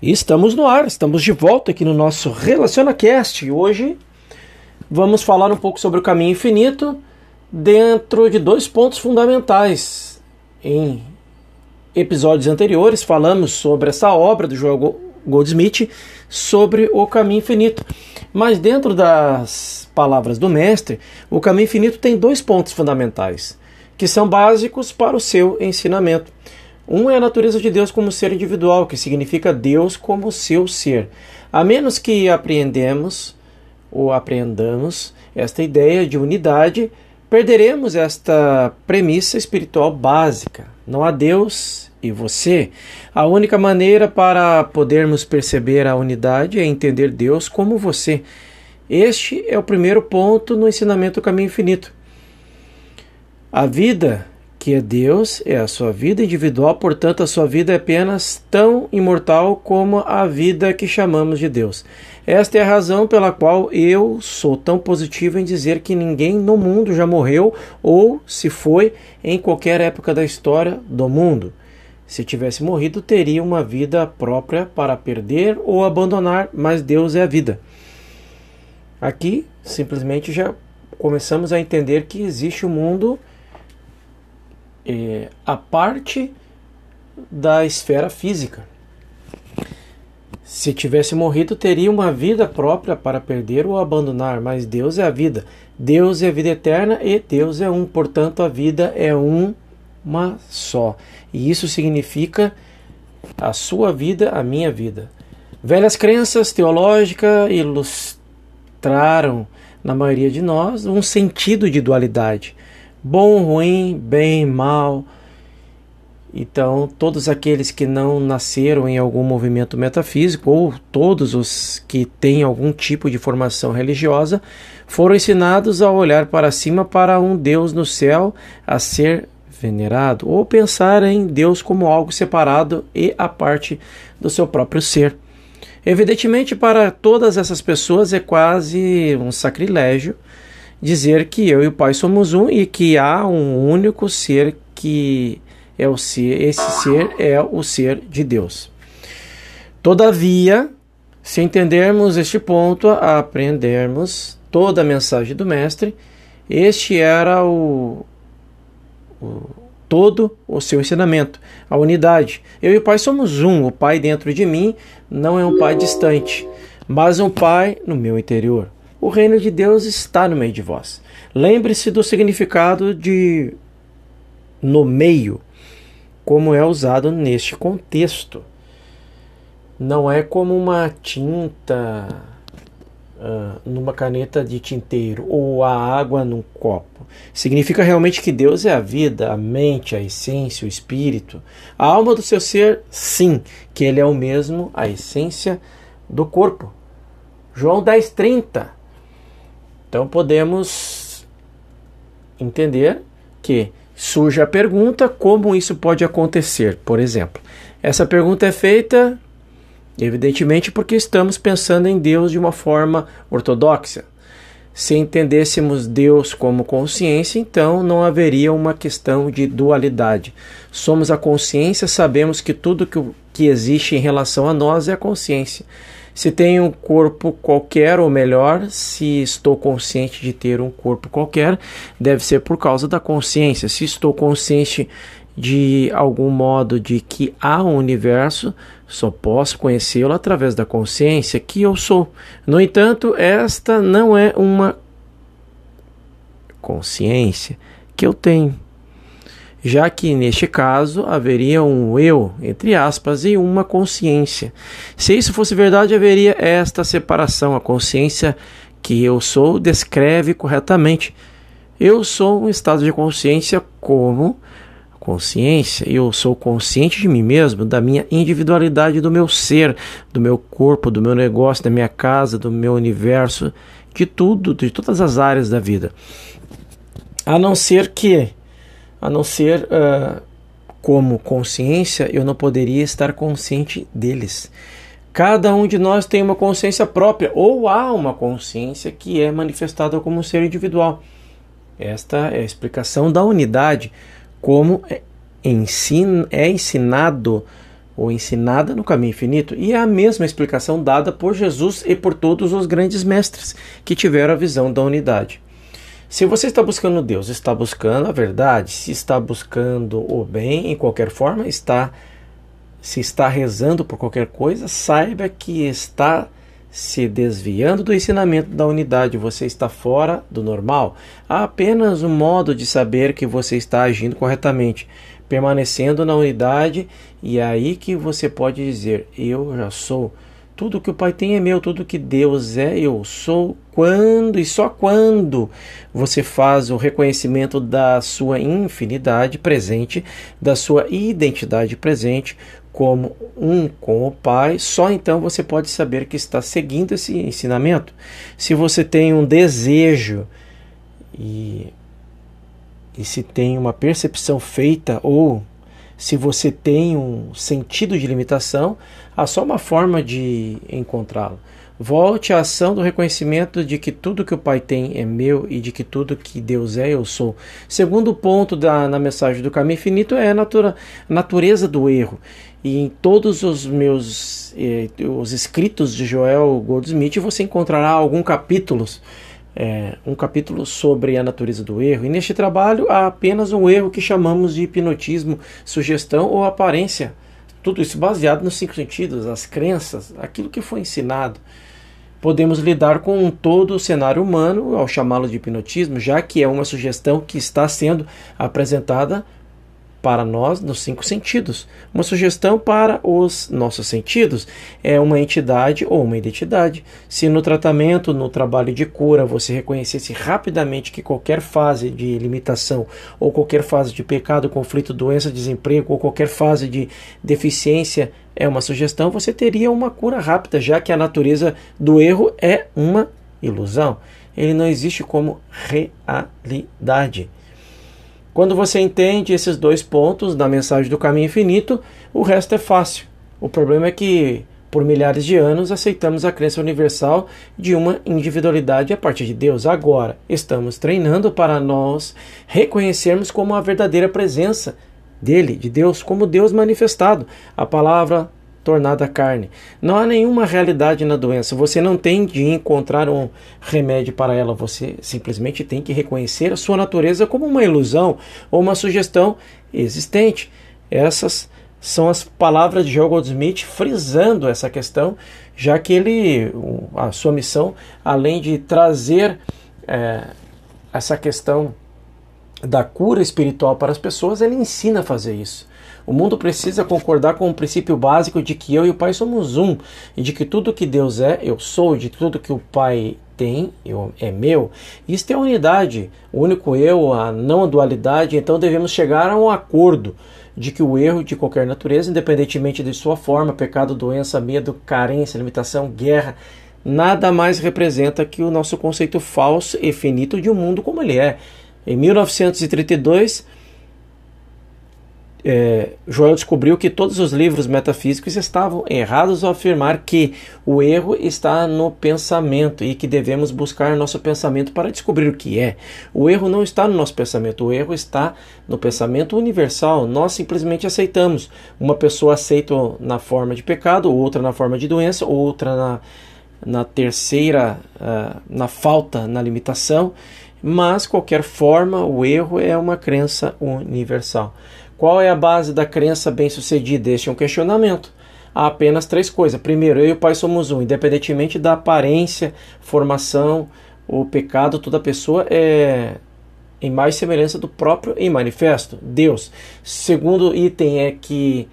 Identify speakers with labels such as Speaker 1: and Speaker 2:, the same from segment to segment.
Speaker 1: Estamos no ar, estamos de volta aqui no nosso RelacionaCast. Hoje vamos falar um pouco sobre o caminho infinito dentro de dois pontos fundamentais. Em episódios anteriores falamos sobre essa obra do Joel Goldsmith sobre o caminho infinito. Mas dentro das palavras do mestre, o caminho infinito tem dois pontos fundamentais que são básicos para o seu ensinamento. Um é a natureza de Deus como ser individual, que significa Deus como seu ser. A menos que apreendemos ou apreendamos esta ideia de unidade, perderemos esta premissa espiritual básica. Não há Deus e você. A única maneira para podermos perceber a unidade é entender Deus como você. Este é o primeiro ponto no ensinamento do caminho infinito. A vida que é Deus é a sua vida individual, portanto, a sua vida é apenas tão imortal como a vida que chamamos de Deus. Esta é a razão pela qual eu sou tão positivo em dizer que ninguém no mundo já morreu ou se foi em qualquer época da história do mundo. Se tivesse morrido, teria uma vida própria para perder ou abandonar, mas Deus é a vida. Aqui, simplesmente já começamos a entender que existe um mundo é, a parte da esfera física. Se tivesse morrido, teria uma vida própria para perder ou abandonar, mas Deus é a vida. Deus é a vida eterna e Deus é um, portanto, a vida é um, uma só. E isso significa a sua vida, a minha vida. Velhas crenças teológicas ilustraram na maioria de nós um sentido de dualidade bom, ruim, bem, mal. Então, todos aqueles que não nasceram em algum movimento metafísico, ou todos os que têm algum tipo de formação religiosa, foram ensinados a olhar para cima para um Deus no céu a ser venerado, ou pensar em Deus como algo separado e a parte do seu próprio ser. Evidentemente, para todas essas pessoas é quase um sacrilégio dizer que eu e o Pai somos um e que há um único ser que é o ser, esse ser é o ser de Deus. Todavia, se entendermos este ponto, aprendermos toda a mensagem do mestre, este era o, o todo o seu ensinamento, a unidade. Eu e o Pai somos um, o Pai dentro de mim não é um Pai distante, mas um Pai no meu interior. O reino de Deus está no meio de vós. Lembre-se do significado de no meio, como é usado neste contexto. Não é como uma tinta uh, numa caneta de tinteiro ou a água num copo. Significa realmente que Deus é a vida, a mente, a essência, o espírito. A alma do seu ser, sim, que Ele é o mesmo, a essência do corpo. João 10,30 então podemos entender que surge a pergunta como isso pode acontecer, por exemplo. Essa pergunta é feita, evidentemente, porque estamos pensando em Deus de uma forma ortodoxa. Se entendêssemos Deus como consciência, então não haveria uma questão de dualidade. Somos a consciência, sabemos que tudo que, que existe em relação a nós é a consciência. Se tenho um corpo qualquer, ou melhor, se estou consciente de ter um corpo qualquer, deve ser por causa da consciência. Se estou consciente de algum modo de que há um universo, só posso conhecê-lo através da consciência que eu sou. No entanto, esta não é uma consciência que eu tenho já que neste caso haveria um eu, entre aspas, e uma consciência. Se isso fosse verdade, haveria esta separação. A consciência que eu sou descreve corretamente. Eu sou um estado de consciência como consciência, eu sou consciente de mim mesmo, da minha individualidade, do meu ser, do meu corpo, do meu negócio, da minha casa, do meu universo, de tudo, de todas as áreas da vida. A não ser que a não ser uh, como consciência, eu não poderia estar consciente deles. Cada um de nós tem uma consciência própria, ou há uma consciência que é manifestada como um ser individual. Esta é a explicação da unidade, como é, ensina, é ensinado ou ensinada no caminho infinito. E é a mesma explicação dada por Jesus e por todos os grandes mestres que tiveram a visão da unidade. Se você está buscando Deus, está buscando a verdade, se está buscando o bem em qualquer forma, está se está rezando por qualquer coisa, saiba que está se desviando do ensinamento da unidade, você está fora do normal. Há apenas um modo de saber que você está agindo corretamente permanecendo na unidade, e é aí que você pode dizer: Eu já sou. Tudo que o Pai tem é meu, tudo que Deus é, eu sou. Quando e só quando você faz o reconhecimento da sua infinidade presente, da sua identidade presente, como um com o Pai, só então você pode saber que está seguindo esse ensinamento. Se você tem um desejo e e se tem uma percepção feita ou se você tem um sentido de limitação, há só uma forma de encontrá-lo. Volte à ação do reconhecimento de que tudo que o Pai tem é meu e de que tudo que Deus é, eu sou. Segundo ponto da, na mensagem do caminho infinito é a natura, natureza do erro. E em todos os meus eh, os escritos de Joel Goldsmith você encontrará alguns capítulos é, um capítulo sobre a natureza do erro, e neste trabalho há apenas um erro que chamamos de hipnotismo, sugestão ou aparência. Tudo isso baseado nos cinco sentidos, as crenças, aquilo que foi ensinado. Podemos lidar com todo o cenário humano ao chamá-lo de hipnotismo, já que é uma sugestão que está sendo apresentada para nós nos cinco sentidos. Uma sugestão para os nossos sentidos é uma entidade ou uma identidade. Se no tratamento, no trabalho de cura, você reconhecesse rapidamente que qualquer fase de limitação, ou qualquer fase de pecado, conflito, doença, desemprego, ou qualquer fase de deficiência é uma sugestão, você teria uma cura rápida, já que a natureza do erro é uma ilusão. Ele não existe como realidade. Quando você entende esses dois pontos da mensagem do caminho infinito, o resto é fácil. O problema é que, por milhares de anos, aceitamos a crença universal de uma individualidade a partir de Deus. Agora, estamos treinando para nós reconhecermos como a verdadeira presença dele, de Deus, como Deus manifestado. A palavra tornada carne. Não há nenhuma realidade na doença. Você não tem de encontrar um remédio para ela. Você simplesmente tem que reconhecer a sua natureza como uma ilusão ou uma sugestão existente. Essas são as palavras de Joe Goldsmith frisando essa questão, já que ele, a sua missão, além de trazer é, essa questão da cura espiritual para as pessoas, ele ensina a fazer isso. O mundo precisa concordar com o princípio básico de que eu e o Pai somos um, e de que tudo que Deus é, eu sou, de tudo que o Pai tem, eu, é meu. Isto é a unidade, o único eu, a não dualidade. Então devemos chegar a um acordo de que o erro de qualquer natureza, independentemente de sua forma, pecado, doença, medo, carência, limitação, guerra, nada mais representa que o nosso conceito falso e finito de um mundo como ele é. Em 1932, é, Joel descobriu que todos os livros metafísicos estavam errados ao afirmar que o erro está no pensamento e que devemos buscar nosso pensamento para descobrir o que é. O erro não está no nosso pensamento, o erro está no pensamento universal. Nós simplesmente aceitamos. Uma pessoa aceita na forma de pecado, outra na forma de doença, outra na, na terceira, uh, na falta, na limitação. Mas, qualquer forma, o erro é uma crença universal. Qual é a base da crença bem-sucedida? Este é um questionamento. Há apenas três coisas. Primeiro, eu e o Pai somos um, independentemente da aparência, formação, o pecado, toda pessoa é em mais semelhança do próprio em manifesto, Deus. Segundo item é que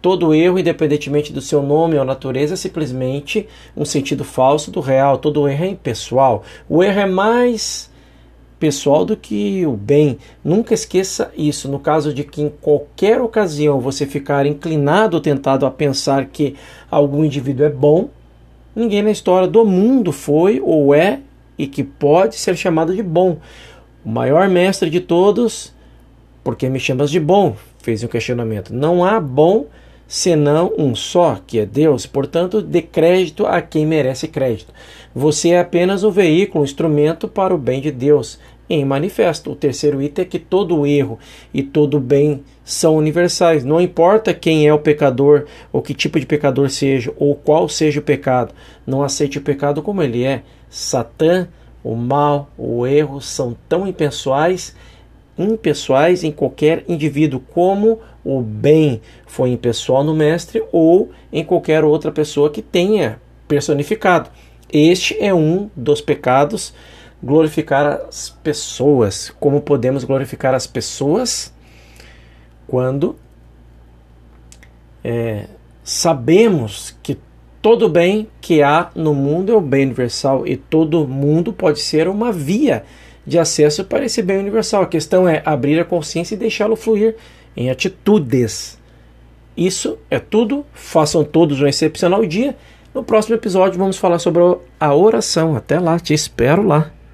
Speaker 1: todo erro, independentemente do seu nome ou natureza, é simplesmente um sentido falso do real. Todo erro é impessoal. O erro é mais pessoal do que o bem. Nunca esqueça isso. No caso de que em qualquer ocasião você ficar inclinado ou tentado a pensar que algum indivíduo é bom, ninguém na história do mundo foi ou é e que pode ser chamado de bom. O maior mestre de todos, porque me chamas de bom? Fez um questionamento. Não há bom senão um só, que é Deus. Portanto, dê crédito a quem merece crédito. Você é apenas um veículo, um instrumento para o bem de Deus. em manifesto. O terceiro item é que todo erro e todo bem são universais. Não importa quem é o pecador, ou que tipo de pecador seja, ou qual seja o pecado. Não aceite o pecado como ele é. Satã, o mal, o erro são tão impessoais, impessoais em qualquer indivíduo, como o bem foi impessoal no mestre ou em qualquer outra pessoa que tenha personificado. Este é um dos pecados glorificar as pessoas. Como podemos glorificar as pessoas? Quando é, sabemos que todo bem que há no mundo é o bem universal e todo mundo pode ser uma via de acesso para esse bem universal. A questão é abrir a consciência e deixá-lo fluir em atitudes. Isso é tudo. Façam todos um excepcional dia. No próximo episódio vamos falar sobre a oração. Até lá, te espero lá.